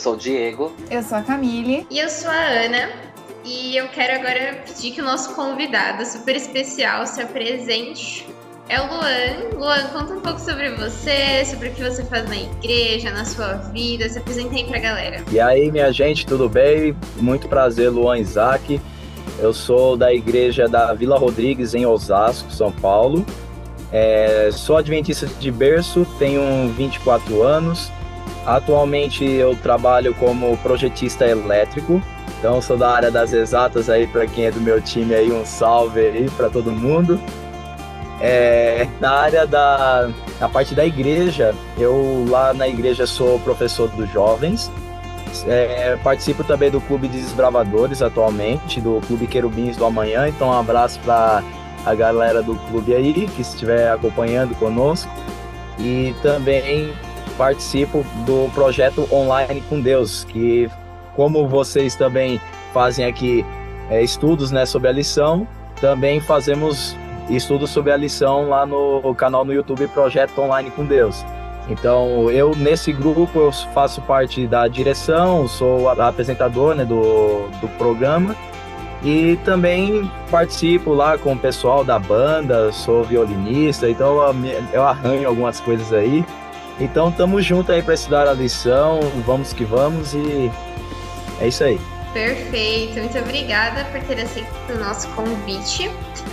sou o Diego. Eu sou a Camille. E eu sou a Ana. E eu quero agora pedir que o nosso convidado super especial se apresente. É o Luan. Luan, conta um pouco sobre você, sobre o que você faz na igreja, na sua vida. Se apresenta aí pra galera. E aí, minha gente, tudo bem? Muito prazer, Luan Isaac. Eu sou da igreja da Vila Rodrigues, em Osasco, São Paulo. É, sou adventista de berço, tenho 24 anos. Atualmente eu trabalho como projetista elétrico, então sou da área das exatas aí para quem é do meu time aí um salve aí para todo mundo. É, na área da na parte da igreja, eu lá na igreja sou professor dos jovens. É, participo também do Clube de Desbravadores atualmente, do Clube Querubins do Amanhã. Então um abraço para a galera do clube aí que estiver acompanhando conosco. E também participo do projeto Online com Deus, que como vocês também fazem aqui é, estudos né, sobre a lição, também fazemos estudos sobre a lição lá no canal no YouTube Projeto Online com Deus. Então, eu nesse grupo eu faço parte da direção, sou apresentador né, do, do programa e também participo lá com o pessoal da banda, sou violinista, então eu arranho algumas coisas aí. Então tamo junto aí para estudar a lição, vamos que vamos e é isso aí. Perfeito, muito obrigada por ter aceito o nosso convite.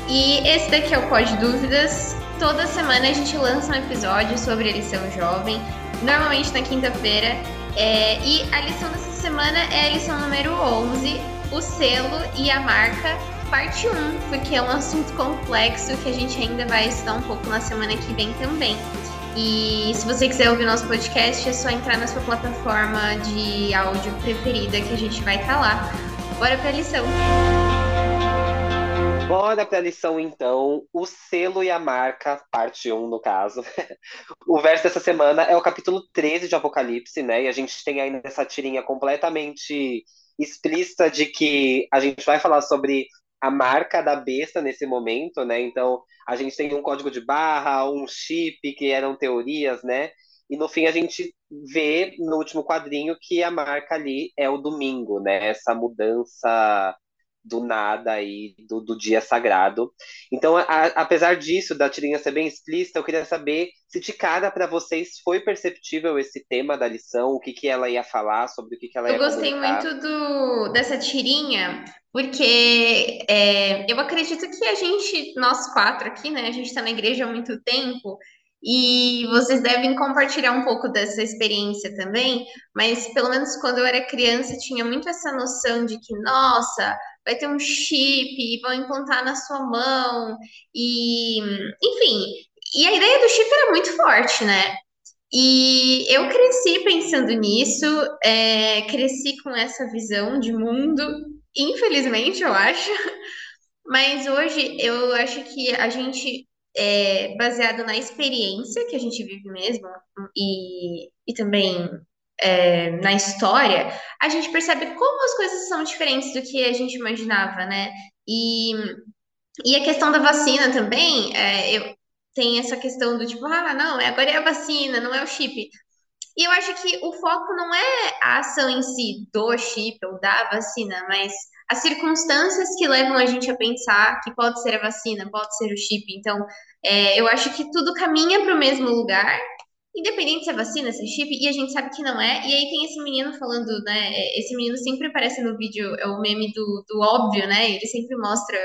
E esse daqui é o Pode Dúvidas. Toda semana a gente lança um episódio sobre a lição jovem, normalmente na quinta-feira. É, e a lição dessa semana é a lição número 11, o selo e a marca, parte 1, porque é um assunto complexo que a gente ainda vai estudar um pouco na semana que vem também. E se você quiser ouvir nosso podcast, é só entrar na sua plataforma de áudio preferida que a gente vai estar tá lá. Bora para a lição! Bora para a lição então, o selo e a marca, parte 1 no caso. o verso dessa semana é o capítulo 13 de Apocalipse, né? E a gente tem aí nessa tirinha completamente explícita de que a gente vai falar sobre a marca da besta nesse momento, né? Então, a gente tem um código de barra, um chip, que eram teorias, né? E no fim a gente vê no último quadrinho que a marca ali é o domingo, né? Essa mudança do nada aí, do, do dia sagrado. Então, a, apesar disso, da tirinha ser bem explícita, eu queria saber se de cara para vocês foi perceptível esse tema da lição, o que, que ela ia falar, sobre o que, que ela eu ia Eu gostei comunicar. muito do, dessa tirinha, porque é, eu acredito que a gente, nós quatro aqui, né, a gente está na igreja há muito tempo, e vocês devem compartilhar um pouco dessa experiência também, mas pelo menos quando eu era criança tinha muito essa noção de que, nossa, vai ter um chip, vão implantar na sua mão, e enfim, e a ideia do chip era muito forte, né? E eu cresci pensando nisso, é, cresci com essa visão de mundo, infelizmente, eu acho. Mas hoje eu acho que a gente, é, baseado na experiência que a gente vive mesmo, e, e também é, na história, a gente percebe como as coisas são diferentes do que a gente imaginava, né? E, e a questão da vacina também, é, eu, tem essa questão do tipo, ah, não, agora é a vacina, não é o chip. E eu acho que o foco não é a ação em si do chip ou da vacina, mas as circunstâncias que levam a gente a pensar que pode ser a vacina, pode ser o chip. Então, é, eu acho que tudo caminha para o mesmo lugar independente se é vacina, se é chip, e a gente sabe que não é. E aí tem esse menino falando, né? Esse menino sempre aparece no vídeo, é o meme do, do óbvio, né? Ele sempre mostra.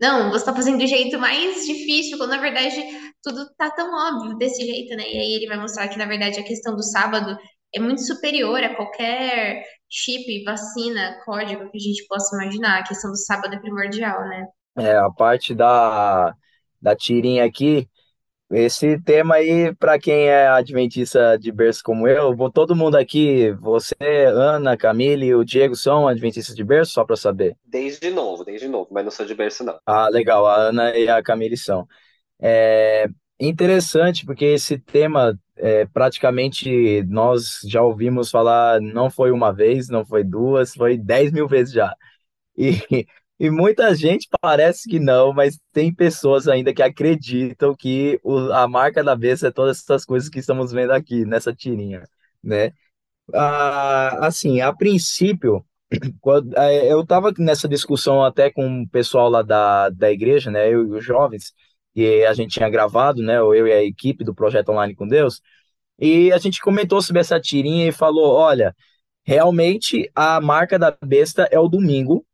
Não, você tá fazendo do jeito mais difícil, quando na verdade tudo tá tão óbvio desse jeito, né? E aí ele vai mostrar que, na verdade, a questão do sábado é muito superior a qualquer chip, vacina, código que a gente possa imaginar. A questão do sábado é primordial, né? É, a parte da, da tirinha aqui, esse tema aí, para quem é adventista de berço como eu, vou todo mundo aqui, você, Ana, Camille e o Diego são adventistas de berço, só para saber? Desde novo, desde novo, mas não sou de berço, não. Ah, legal, a Ana e a Camille são. É interessante, porque esse tema, é, praticamente, nós já ouvimos falar, não foi uma vez, não foi duas, foi dez mil vezes já. E e muita gente parece que não, mas tem pessoas ainda que acreditam que o, a marca da besta é todas essas coisas que estamos vendo aqui nessa tirinha, né? Ah, assim, a princípio, quando, eh, eu estava nessa discussão até com o pessoal lá da, da igreja, né, eu e os jovens, e a gente tinha gravado, né, eu e a equipe do Projeto Online com Deus, e a gente comentou sobre essa tirinha e falou, olha, realmente a marca da besta é o domingo,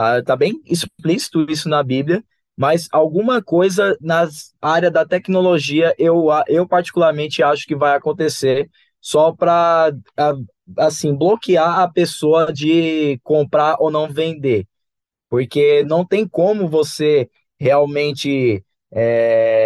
ah, tá bem explícito isso na Bíblia, mas alguma coisa na área da tecnologia eu, eu particularmente acho que vai acontecer só para assim bloquear a pessoa de comprar ou não vender, porque não tem como você realmente é,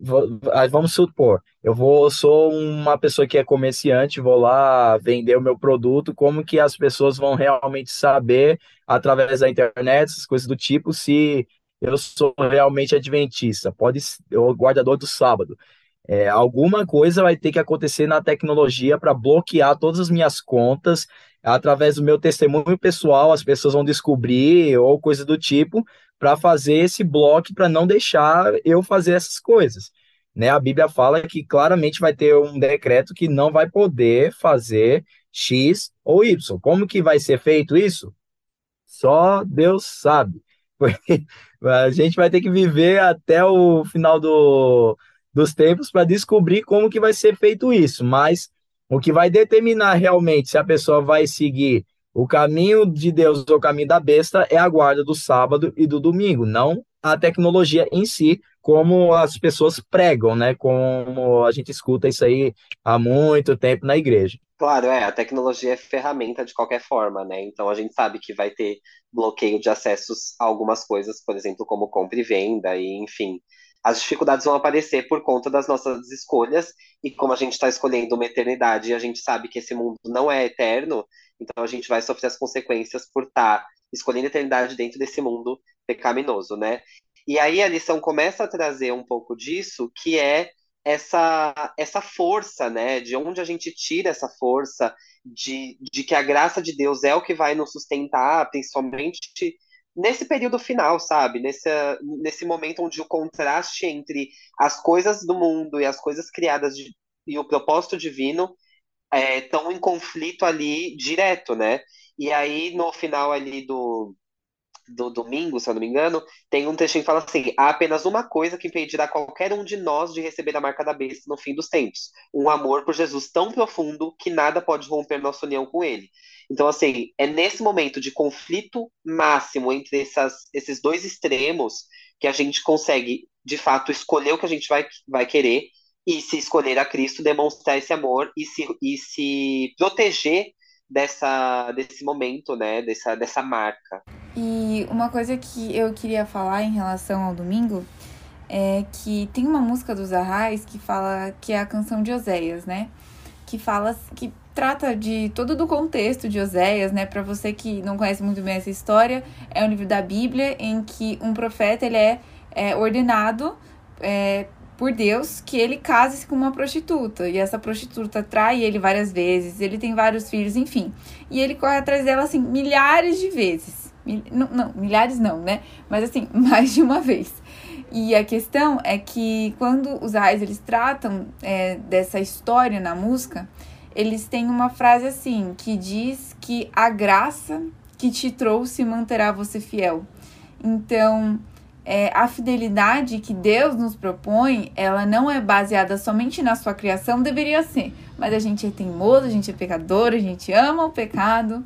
vamos supor, eu vou sou uma pessoa que é comerciante, vou lá vender o meu produto, como que as pessoas vão realmente saber através da internet, essas coisas do tipo, se eu sou realmente adventista, pode ser o guardador do sábado. É, alguma coisa vai ter que acontecer na tecnologia para bloquear todas as minhas contas. Através do meu testemunho pessoal, as pessoas vão descobrir ou coisa do tipo para fazer esse bloco para não deixar eu fazer essas coisas. Né? A Bíblia fala que claramente vai ter um decreto que não vai poder fazer X ou Y. Como que vai ser feito isso? Só Deus sabe. Porque a gente vai ter que viver até o final do, dos tempos para descobrir como que vai ser feito isso. Mas o que vai determinar realmente se a pessoa vai seguir o caminho de Deus ou o caminho da besta é a guarda do sábado e do domingo, não a tecnologia em si, como as pessoas pregam, né? Como a gente escuta isso aí há muito tempo na igreja. Claro, é, a tecnologia é ferramenta de qualquer forma, né? Então a gente sabe que vai ter bloqueio de acessos a algumas coisas, por exemplo, como compra e venda, e enfim. As dificuldades vão aparecer por conta das nossas escolhas, e como a gente está escolhendo uma eternidade e a gente sabe que esse mundo não é eterno, então a gente vai sofrer as consequências por estar tá escolhendo a eternidade dentro desse mundo pecaminoso, né? E aí a lição começa a trazer um pouco disso, que é essa, essa força, né? De onde a gente tira essa força de, de que a graça de Deus é o que vai nos sustentar, principalmente nesse período final, sabe? Nesse, nesse momento onde o contraste entre as coisas do mundo e as coisas criadas de, e o propósito divino estão é, em conflito ali direto, né? E aí, no final ali do, do domingo, se eu não me engano, tem um trechinho que fala assim: há apenas uma coisa que impedirá qualquer um de nós de receber a marca da besta no fim dos tempos: um amor por Jesus tão profundo que nada pode romper nossa união com ele. Então, assim, é nesse momento de conflito máximo entre essas, esses dois extremos que a gente consegue, de fato, escolher o que a gente vai, vai querer e se escolher a Cristo, demonstrar esse amor e se, e se proteger dessa, desse momento, né? Dessa, dessa marca. E uma coisa que eu queria falar em relação ao domingo é que tem uma música dos Arrais que fala que é a canção de Oséias, né? Que fala que trata de todo do contexto de Oséias, né? Para você que não conhece muito bem essa história, é um livro da Bíblia em que um profeta ele é, é ordenado é, por Deus que ele case-se com uma prostituta. E essa prostituta trai ele várias vezes, ele tem vários filhos, enfim. E ele corre atrás dela, assim, milhares de vezes. Não, não, milhares não, né? Mas, assim, mais de uma vez. E a questão é que quando os Ais eles tratam é, dessa história na música, eles têm uma frase assim, que diz que a graça que te trouxe manterá você fiel. Então, é, a fidelidade que Deus nos propõe, ela não é baseada somente na sua criação, deveria ser. Mas a gente é teimoso, a gente é pecador, a gente ama o pecado.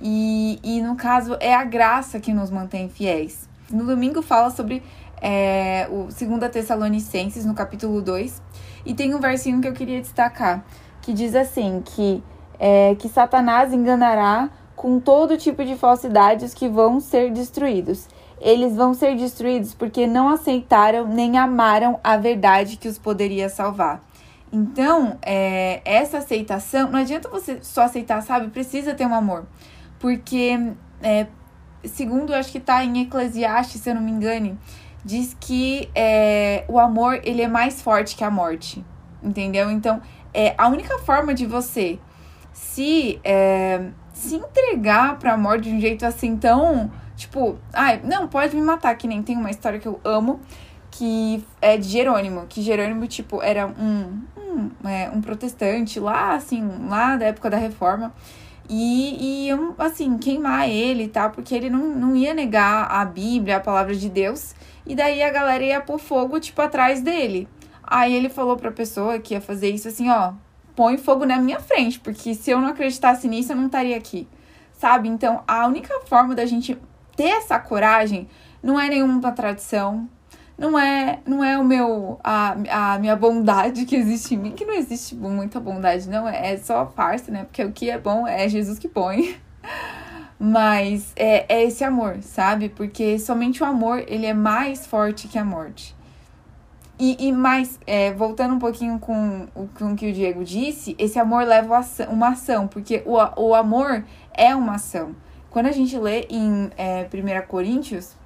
E, e no caso, é a graça que nos mantém fiéis. No domingo fala sobre é, o 2 Tessalonicenses, no capítulo 2. E tem um versinho que eu queria destacar, que diz assim, que, é, que Satanás enganará com todo tipo de falsidades que vão ser destruídos eles vão ser destruídos porque não aceitaram nem amaram a verdade que os poderia salvar. Então, é, essa aceitação, não adianta você só aceitar, sabe? Precisa ter um amor. Porque, é, segundo, acho que está em Eclesiastes, se eu não me engane, diz que é, o amor ele é mais forte que a morte. Entendeu? Então, é, a única forma de você se, é, se entregar para a morte de um jeito assim tão Tipo, ai, não, pode me matar, que nem tem uma história que eu amo, que é de Jerônimo, que Jerônimo, tipo, era um um, é, um protestante lá, assim, lá da época da reforma. E, e assim, queimar ele e tal, porque ele não, não ia negar a Bíblia, a palavra de Deus. E daí a galera ia pôr fogo, tipo, atrás dele. Aí ele falou pra pessoa que ia fazer isso assim, ó, põe fogo na minha frente, porque se eu não acreditasse nisso, eu não estaria aqui. Sabe? Então, a única forma da gente ter essa coragem não é nenhuma tradição, não é, não é o meu a, a minha bondade que existe em mim, que não existe muita bondade, não, é só farsa, né? Porque o que é bom é Jesus que põe. Mas é, é esse amor, sabe? Porque somente o amor, ele é mais forte que a morte. E, e mais, é, voltando um pouquinho com, com o que o Diego disse, esse amor leva uma ação, porque o, o amor é uma ação. Quando a gente lê em é, 1 Coríntios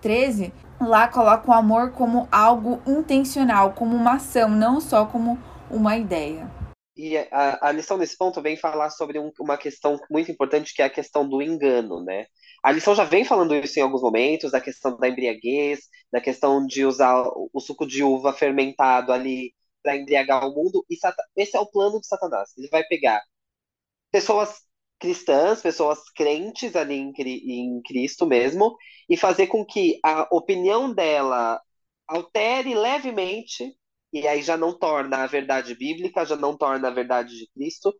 13, lá coloca o amor como algo intencional, como uma ação, não só como uma ideia. E a, a lição nesse ponto vem falar sobre um, uma questão muito importante, que é a questão do engano, né? A lição já vem falando isso em alguns momentos, da questão da embriaguez, da questão de usar o suco de uva fermentado ali para embriagar o mundo. E esse é o plano de Satanás. Ele vai pegar pessoas cristãs, pessoas crentes ali em, em Cristo mesmo, e fazer com que a opinião dela altere levemente, e aí já não torna a verdade bíblica, já não torna a verdade de Cristo,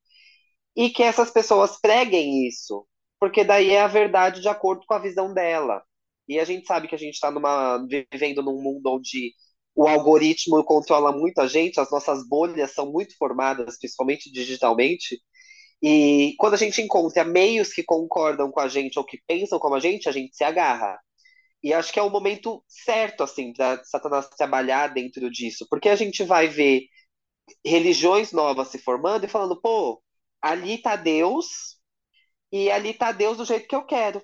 e que essas pessoas preguem isso, porque daí é a verdade de acordo com a visão dela. E a gente sabe que a gente está vivendo num mundo onde o algoritmo controla muito a gente, as nossas bolhas são muito formadas, principalmente digitalmente, e quando a gente encontra meios que concordam com a gente ou que pensam como a gente, a gente se agarra. E acho que é o momento certo, assim, para Satanás trabalhar dentro disso. Porque a gente vai ver religiões novas se formando e falando, pô, ali tá Deus, e ali tá Deus do jeito que eu quero.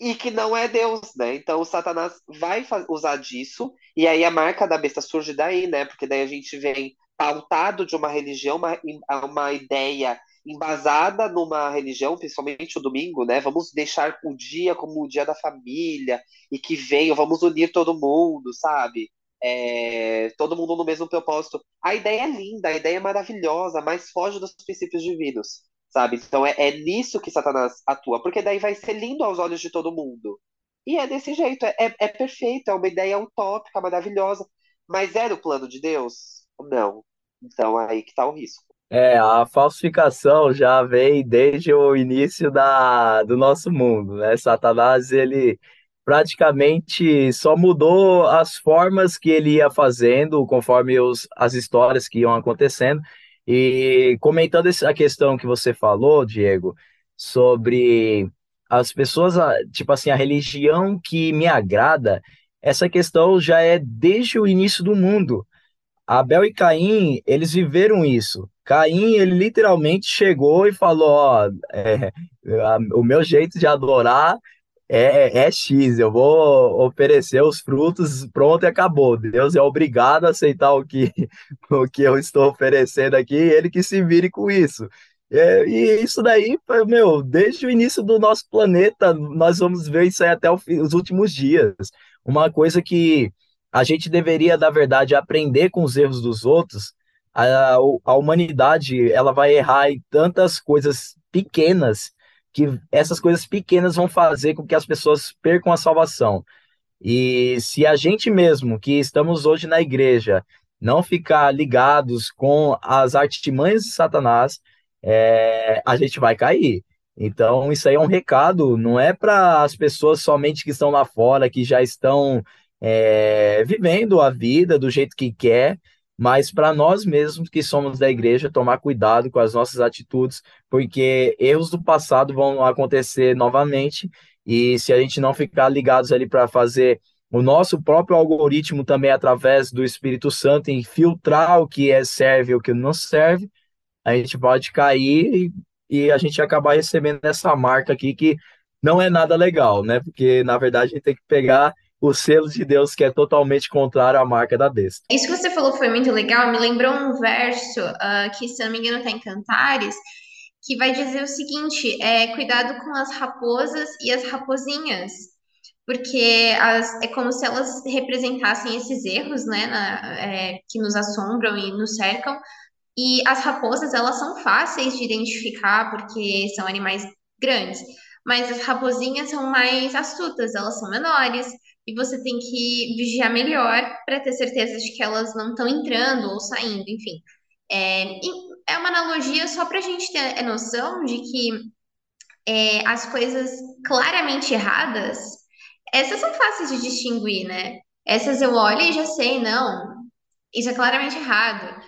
E que não é Deus, né? Então o Satanás vai usar disso, e aí a marca da besta surge daí, né? Porque daí a gente vem pautado de uma religião, uma, uma ideia embasada numa religião, principalmente o domingo, né? Vamos deixar o dia como o dia da família e que venha, vamos unir todo mundo, sabe? É, todo mundo no mesmo propósito. A ideia é linda, a ideia é maravilhosa, mas foge dos princípios divinos, sabe? Então é, é nisso que Satanás atua, porque daí vai ser lindo aos olhos de todo mundo. E é desse jeito, é, é, é perfeito, é uma ideia utópica, maravilhosa. Mas era o plano de Deus? Não. Então aí que tá o risco. É, a falsificação já vem desde o início da, do nosso mundo, né? Satanás, ele praticamente só mudou as formas que ele ia fazendo conforme os, as histórias que iam acontecendo. E comentando essa questão que você falou, Diego, sobre as pessoas, tipo assim, a religião que me agrada, essa questão já é desde o início do mundo. Abel e Caim, eles viveram isso. Caim, ele literalmente chegou e falou: Ó, é, o meu jeito de adorar é, é X, eu vou oferecer os frutos, pronto e acabou. Deus é obrigado a aceitar o que, o que eu estou oferecendo aqui, ele que se vire com isso. É, e isso daí, meu, desde o início do nosso planeta, nós vamos ver isso aí até os últimos dias. Uma coisa que a gente deveria, na verdade, aprender com os erros dos outros a, a humanidade ela vai errar em tantas coisas pequenas que essas coisas pequenas vão fazer com que as pessoas percam a salvação. E se a gente mesmo, que estamos hoje na igreja, não ficar ligados com as artimanhas de Satanás, é, a gente vai cair. Então, isso aí é um recado, não é para as pessoas somente que estão lá fora, que já estão é, vivendo a vida do jeito que quer, mas para nós mesmos que somos da igreja, tomar cuidado com as nossas atitudes, porque erros do passado vão acontecer novamente, e se a gente não ficar ligados ali para fazer o nosso próprio algoritmo também através do Espírito Santo em filtrar o que é serve e o que não serve, a gente pode cair e, e a gente acabar recebendo essa marca aqui que não é nada legal, né? Porque na verdade a gente tem que pegar o selo de Deus que é totalmente contrário à marca da besta. Isso que você falou foi muito legal, me lembrou um verso uh, que, se não me engano, está em Cantares, que vai dizer o seguinte: é, cuidado com as raposas e as raposinhas. porque as, é como se elas representassem esses erros, né, na, é, que nos assombram e nos cercam. E as raposas, elas são fáceis de identificar, porque são animais grandes, mas as raposinhas são mais astutas, elas são menores, e você tem que vigiar melhor para ter certeza de que elas não estão entrando ou saindo, enfim. É, é uma analogia só para a gente ter a noção de que é, as coisas claramente erradas, essas são fáceis de distinguir, né? Essas eu olho e já sei, não, isso é claramente errado.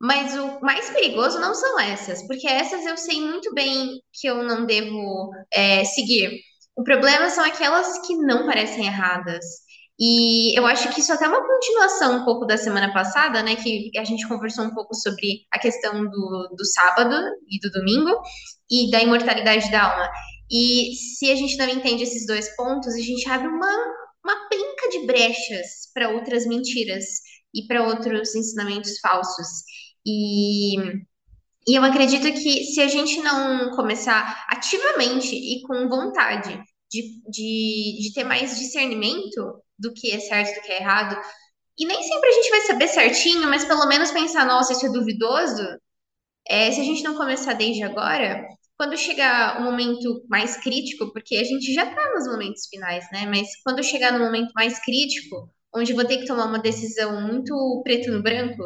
Mas o mais perigoso não são essas, porque essas eu sei muito bem que eu não devo é, seguir. O problema são aquelas que não parecem erradas. E eu acho que isso é até é uma continuação um pouco da semana passada, né? Que a gente conversou um pouco sobre a questão do, do sábado e do domingo e da imortalidade da alma. E se a gente não entende esses dois pontos, a gente abre uma, uma penca de brechas para outras mentiras e para outros ensinamentos falsos. E, e eu acredito que se a gente não começar ativamente e com vontade de, de, de ter mais discernimento do que é certo e do que é errado, e nem sempre a gente vai saber certinho, mas pelo menos pensar, nossa, isso é duvidoso, é, se a gente não começar desde agora, quando chegar o momento mais crítico, porque a gente já está nos momentos finais, né? Mas quando chegar no momento mais crítico, onde vou ter que tomar uma decisão muito preto no branco,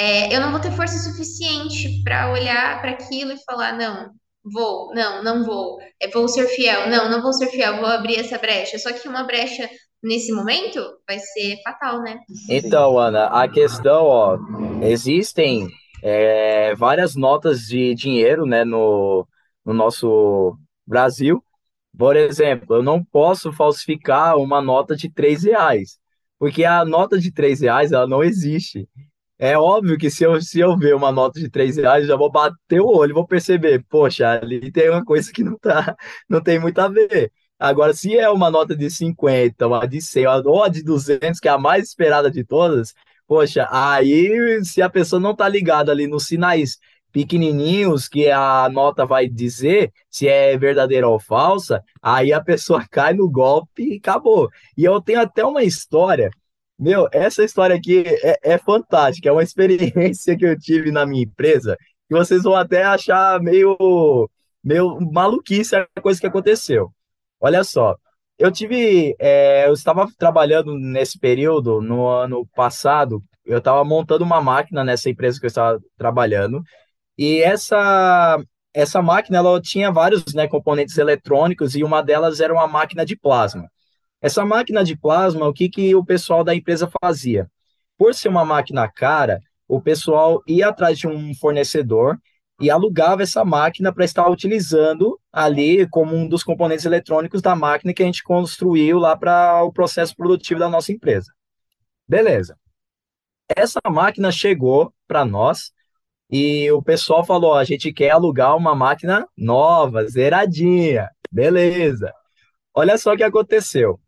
é, eu não vou ter força suficiente para olhar para aquilo e falar, não, vou, não, não vou, é, vou ser fiel, não, não vou ser fiel, vou abrir essa brecha. Só que uma brecha nesse momento vai ser fatal, né? Então, Ana, a questão, ó, existem é, várias notas de dinheiro, né, no, no nosso Brasil. Por exemplo, eu não posso falsificar uma nota de três reais, porque a nota de três reais ela não existe. É óbvio que se eu, se eu ver uma nota de 3 reais, já vou bater o olho, vou perceber, poxa, ali tem uma coisa que não tá, não tem muito a ver. Agora, se é uma nota de 50, uma de 100 ou a de 200, que é a mais esperada de todas, poxa, aí se a pessoa não tá ligada ali nos sinais pequenininhos que a nota vai dizer se é verdadeira ou falsa, aí a pessoa cai no golpe e acabou. E eu tenho até uma história meu, essa história aqui é, é fantástica. É uma experiência que eu tive na minha empresa que vocês vão até achar meio, meio maluquice a coisa que aconteceu. Olha só, eu tive, é, eu estava trabalhando nesse período, no ano passado, eu estava montando uma máquina nessa empresa que eu estava trabalhando, e essa, essa máquina, ela tinha vários né, componentes eletrônicos, e uma delas era uma máquina de plasma. Essa máquina de plasma, o que, que o pessoal da empresa fazia? Por ser uma máquina cara, o pessoal ia atrás de um fornecedor e alugava essa máquina para estar utilizando ali como um dos componentes eletrônicos da máquina que a gente construiu lá para o processo produtivo da nossa empresa. Beleza. Essa máquina chegou para nós e o pessoal falou: a gente quer alugar uma máquina nova, zeradinha. Beleza. Olha só o que aconteceu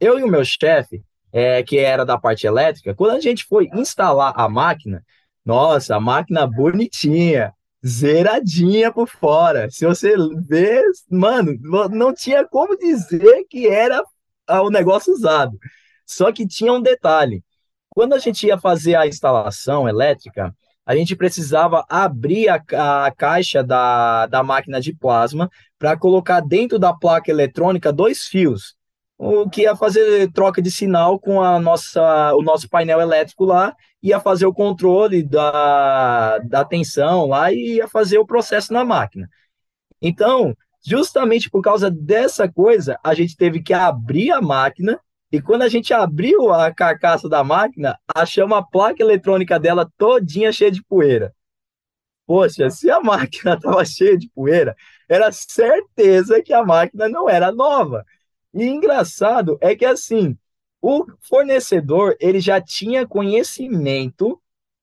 eu e o meu chefe, é, que era da parte elétrica, quando a gente foi instalar a máquina, nossa, a máquina bonitinha, zeradinha por fora. Se você vê, mano, não tinha como dizer que era o negócio usado. Só que tinha um detalhe. Quando a gente ia fazer a instalação elétrica, a gente precisava abrir a, a caixa da, da máquina de plasma para colocar dentro da placa eletrônica dois fios o que ia fazer troca de sinal com a nossa, o nosso painel elétrico lá, ia fazer o controle da, da tensão lá e ia fazer o processo na máquina. Então, justamente por causa dessa coisa, a gente teve que abrir a máquina e quando a gente abriu a carcaça da máquina, achamos a placa eletrônica dela todinha cheia de poeira. Poxa, se a máquina estava cheia de poeira, era certeza que a máquina não era nova. E engraçado é que assim, o fornecedor ele já tinha conhecimento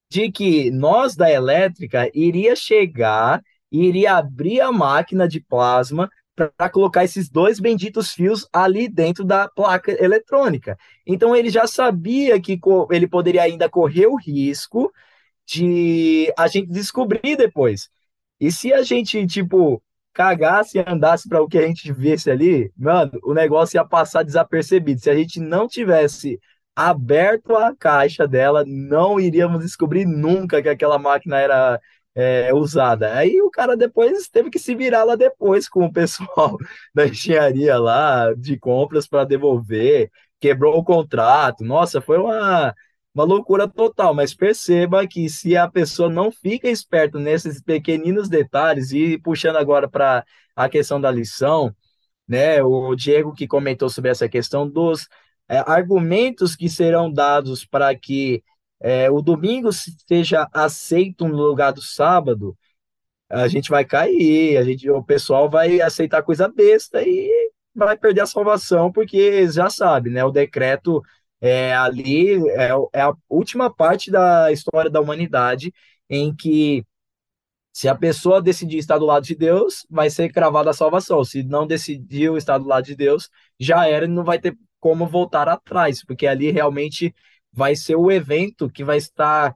de que nós da elétrica iria chegar e iria abrir a máquina de plasma para colocar esses dois benditos fios ali dentro da placa eletrônica. Então ele já sabia que ele poderia ainda correr o risco de a gente descobrir depois. E se a gente, tipo, cagasse e andasse para o que a gente visse ali, mano, o negócio ia passar desapercebido. Se a gente não tivesse aberto a caixa dela, não iríamos descobrir nunca que aquela máquina era é, usada. Aí o cara depois teve que se virar lá depois com o pessoal da engenharia lá de compras para devolver, quebrou o contrato. Nossa, foi uma, uma loucura total. Mas perceba que se a pessoa não fica esperto nesses pequeninos detalhes, e puxando agora para a questão da lição, né? O Diego que comentou sobre essa questão dos é, argumentos que serão dados para que é, o domingo seja aceito no lugar do sábado, a gente vai cair, a gente, o pessoal vai aceitar coisa besta e vai perder a salvação, porque já sabe, né? O decreto é, ali é, é a última parte da história da humanidade em que se a pessoa decidir estar do lado de Deus, vai ser cravada a salvação. Se não decidiu estar do lado de Deus, já era e não vai ter como voltar atrás, porque ali realmente vai ser o evento que vai estar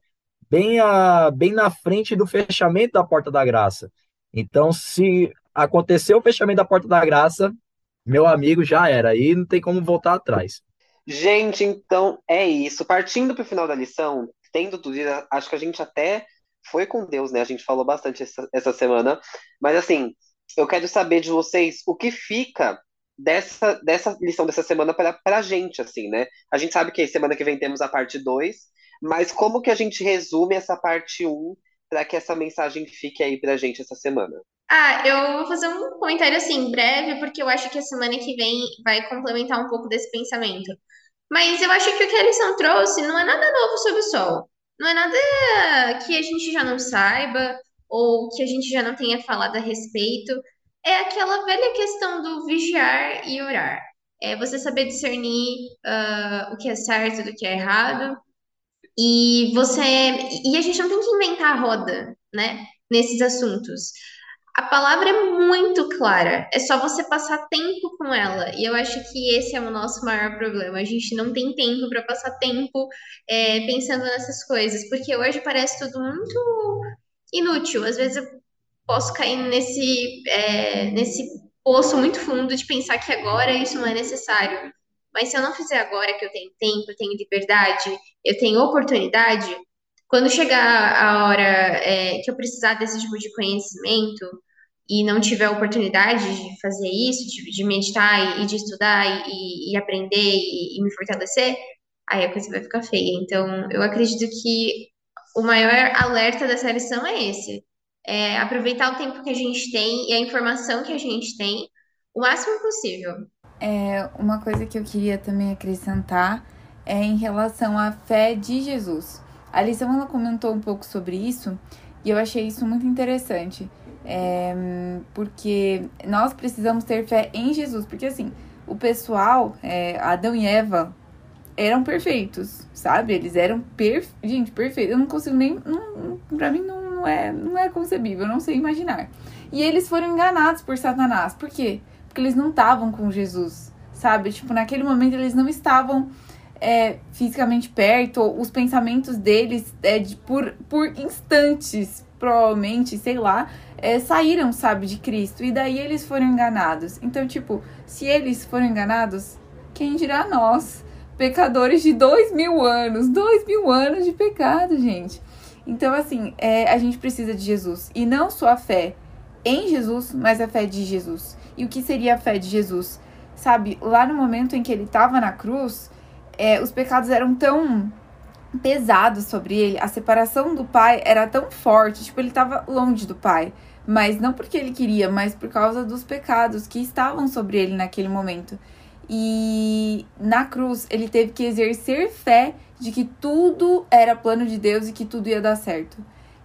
bem, a, bem na frente do fechamento da Porta da Graça. Então, se acontecer o fechamento da Porta da Graça, meu amigo, já era. Aí não tem como voltar atrás. Gente, então é isso. Partindo para o final da lição, tendo tudo, acho que a gente até foi com Deus, né? A gente falou bastante essa, essa semana. Mas assim, eu quero saber de vocês o que fica dessa, dessa lição dessa semana para a gente, assim, né? A gente sabe que semana que vem temos a parte 2, mas como que a gente resume essa parte 1 um, para que essa mensagem fique aí para a gente essa semana? Ah, eu vou fazer um comentário assim, breve, porque eu acho que a semana que vem vai complementar um pouco desse pensamento. Mas eu acho que o que a lição trouxe não é nada novo sobre o sol. Não é nada que a gente já não saiba ou que a gente já não tenha falado a respeito é aquela velha questão do vigiar e orar. É você saber discernir uh, o que é certo do que é errado. E você. E a gente não tem que inventar a roda, né? Nesses assuntos. A palavra é muito clara, é só você passar tempo com ela. E eu acho que esse é o nosso maior problema. A gente não tem tempo para passar tempo é, pensando nessas coisas, porque hoje parece tudo muito inútil. Às vezes eu posso cair nesse, é, nesse poço muito fundo de pensar que agora isso não é necessário. Mas se eu não fizer agora que eu tenho tempo, eu tenho liberdade, eu tenho oportunidade, quando chegar a hora é, que eu precisar desse tipo de conhecimento e não tiver oportunidade de fazer isso, de, de meditar e, de estudar e, e aprender e, e me fortalecer, aí a coisa vai ficar feia. Então, eu acredito que o maior alerta dessa lição é esse é, aproveitar o tempo que a gente tem e a informação que a gente tem o máximo possível. É, uma coisa que eu queria também acrescentar é em relação à fé de Jesus. A lição ela comentou um pouco sobre isso e eu achei isso muito interessante. É, porque nós precisamos ter fé em Jesus. Porque assim, o pessoal, é, Adão e Eva, eram perfeitos, sabe? Eles eram perfe... gente, perfeitos. Eu não consigo nem. Não, pra mim não é, não é concebível, não sei imaginar. E eles foram enganados por Satanás. Por quê? Porque eles não estavam com Jesus, sabe? Tipo, naquele momento eles não estavam é, fisicamente perto, os pensamentos deles é, de, por, por instantes, provavelmente, sei lá, é, saíram, sabe, de Cristo. E daí eles foram enganados. Então, tipo, se eles foram enganados, quem dirá nós? Pecadores de dois mil anos. Dois mil anos de pecado, gente. Então, assim, é, a gente precisa de Jesus. E não só a fé em Jesus, mas a fé de Jesus. E o que seria a fé de Jesus? Sabe, lá no momento em que ele estava na cruz, é, os pecados eram tão pesados sobre ele, a separação do pai era tão forte, tipo, ele estava longe do pai. Mas não porque ele queria, mas por causa dos pecados que estavam sobre ele naquele momento. E na cruz ele teve que exercer fé de que tudo era plano de Deus e que tudo ia dar certo.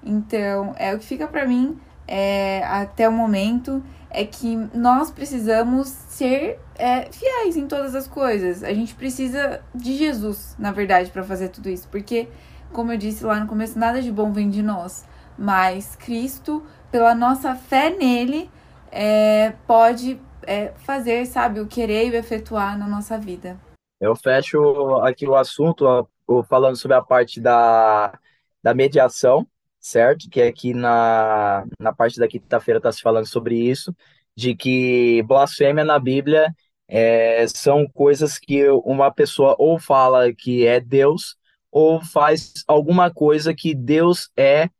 Então, é o que fica para mim é, até o momento é que nós precisamos ser é, fiéis em todas as coisas. A gente precisa de Jesus, na verdade, para fazer tudo isso, porque, como eu disse lá no começo, nada de bom vem de nós, mas Cristo, pela nossa fé nele, é, pode é, fazer, sabe, o querer e o efetuar na nossa vida. Eu fecho aqui o assunto falando sobre a parte da, da mediação. Certo? Que aqui na, na parte da quinta-feira está se falando sobre isso, de que blasfêmia na Bíblia é, são coisas que uma pessoa ou fala que é Deus, ou faz alguma coisa que Deus é,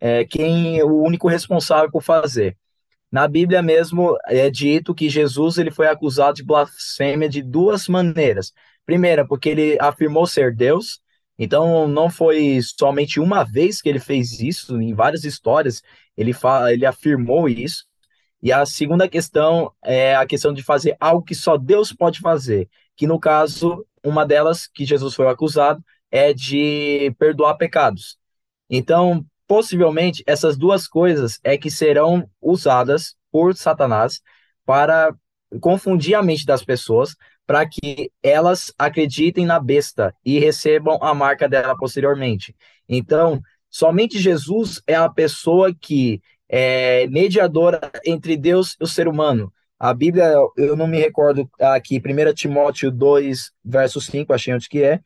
é quem é o único responsável por fazer. Na Bíblia mesmo é dito que Jesus ele foi acusado de blasfêmia de duas maneiras. Primeira, porque ele afirmou ser Deus, então não foi somente uma vez que ele fez isso, em várias histórias ele, fala, ele afirmou isso. E a segunda questão é a questão de fazer algo que só Deus pode fazer, que no caso, uma delas que Jesus foi acusado é de perdoar pecados. Então, possivelmente, essas duas coisas é que serão usadas por Satanás para confundir a mente das pessoas, para que elas acreditem na besta e recebam a marca dela posteriormente. Então, somente Jesus é a pessoa que é mediadora entre Deus e o ser humano. A Bíblia, eu não me recordo aqui, 1 Timóteo 2, verso 5, achei onde que é,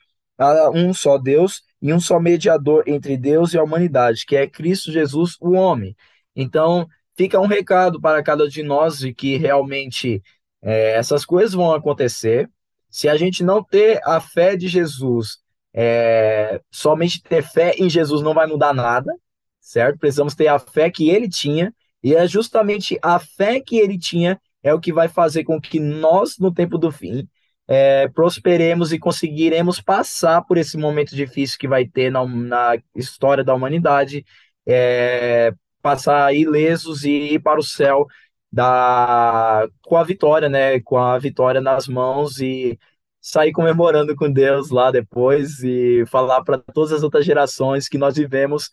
um só Deus e um só mediador entre Deus e a humanidade, que é Cristo Jesus, o homem. Então, fica um recado para cada de nós de que realmente é, essas coisas vão acontecer. Se a gente não ter a fé de Jesus, é, somente ter fé em Jesus não vai mudar nada, certo? Precisamos ter a fé que ele tinha, e é justamente a fé que ele tinha é o que vai fazer com que nós, no tempo do fim, é, prosperemos e conseguiremos passar por esse momento difícil que vai ter na, na história da humanidade, é, passar ilesos e ir para o céu da, com a vitória, né? Com a vitória nas mãos e sair comemorando com Deus lá depois e falar para todas as outras gerações que nós vivemos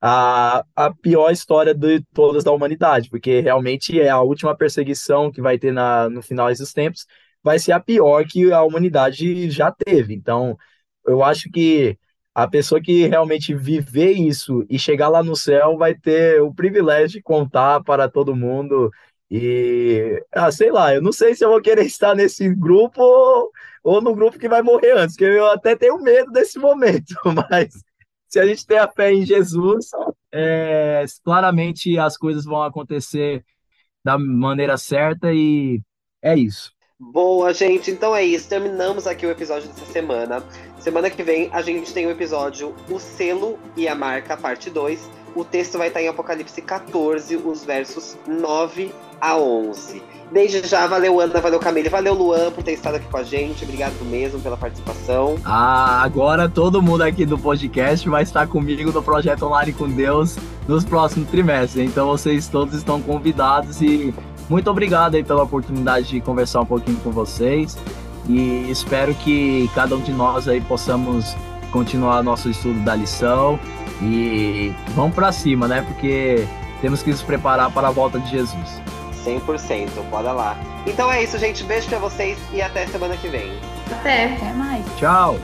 a, a pior história de todas da humanidade, porque realmente é a última perseguição que vai ter na, no final desses tempos, vai ser a pior que a humanidade já teve. Então, eu acho que a pessoa que realmente viver isso e chegar lá no céu vai ter o privilégio de contar para todo mundo. E, ah, sei lá, eu não sei se eu vou querer estar nesse grupo ou, ou no grupo que vai morrer antes, que eu até tenho medo desse momento, mas se a gente tem a fé em Jesus, é, claramente as coisas vão acontecer da maneira certa e é isso. Boa, gente. Então é isso. Terminamos aqui o episódio dessa semana. Semana que vem a gente tem o episódio O Selo e a Marca, parte 2. O texto vai estar em Apocalipse 14, os versos 9 a 11. Desde já, valeu Ana, valeu Camille, valeu Luan por ter estado aqui com a gente. Obrigado mesmo pela participação. Ah, agora todo mundo aqui do podcast vai estar comigo no projeto Online com Deus nos próximos trimestres. Então vocês todos estão convidados e muito obrigado aí pela oportunidade de conversar um pouquinho com vocês. E espero que cada um de nós aí possamos continuar nosso estudo da lição e vamos para cima, né? Porque temos que nos preparar para a volta de Jesus. 100%, bora lá. Então é isso, gente. Beijo pra vocês e até semana que vem. Até. Até mais. Tchau.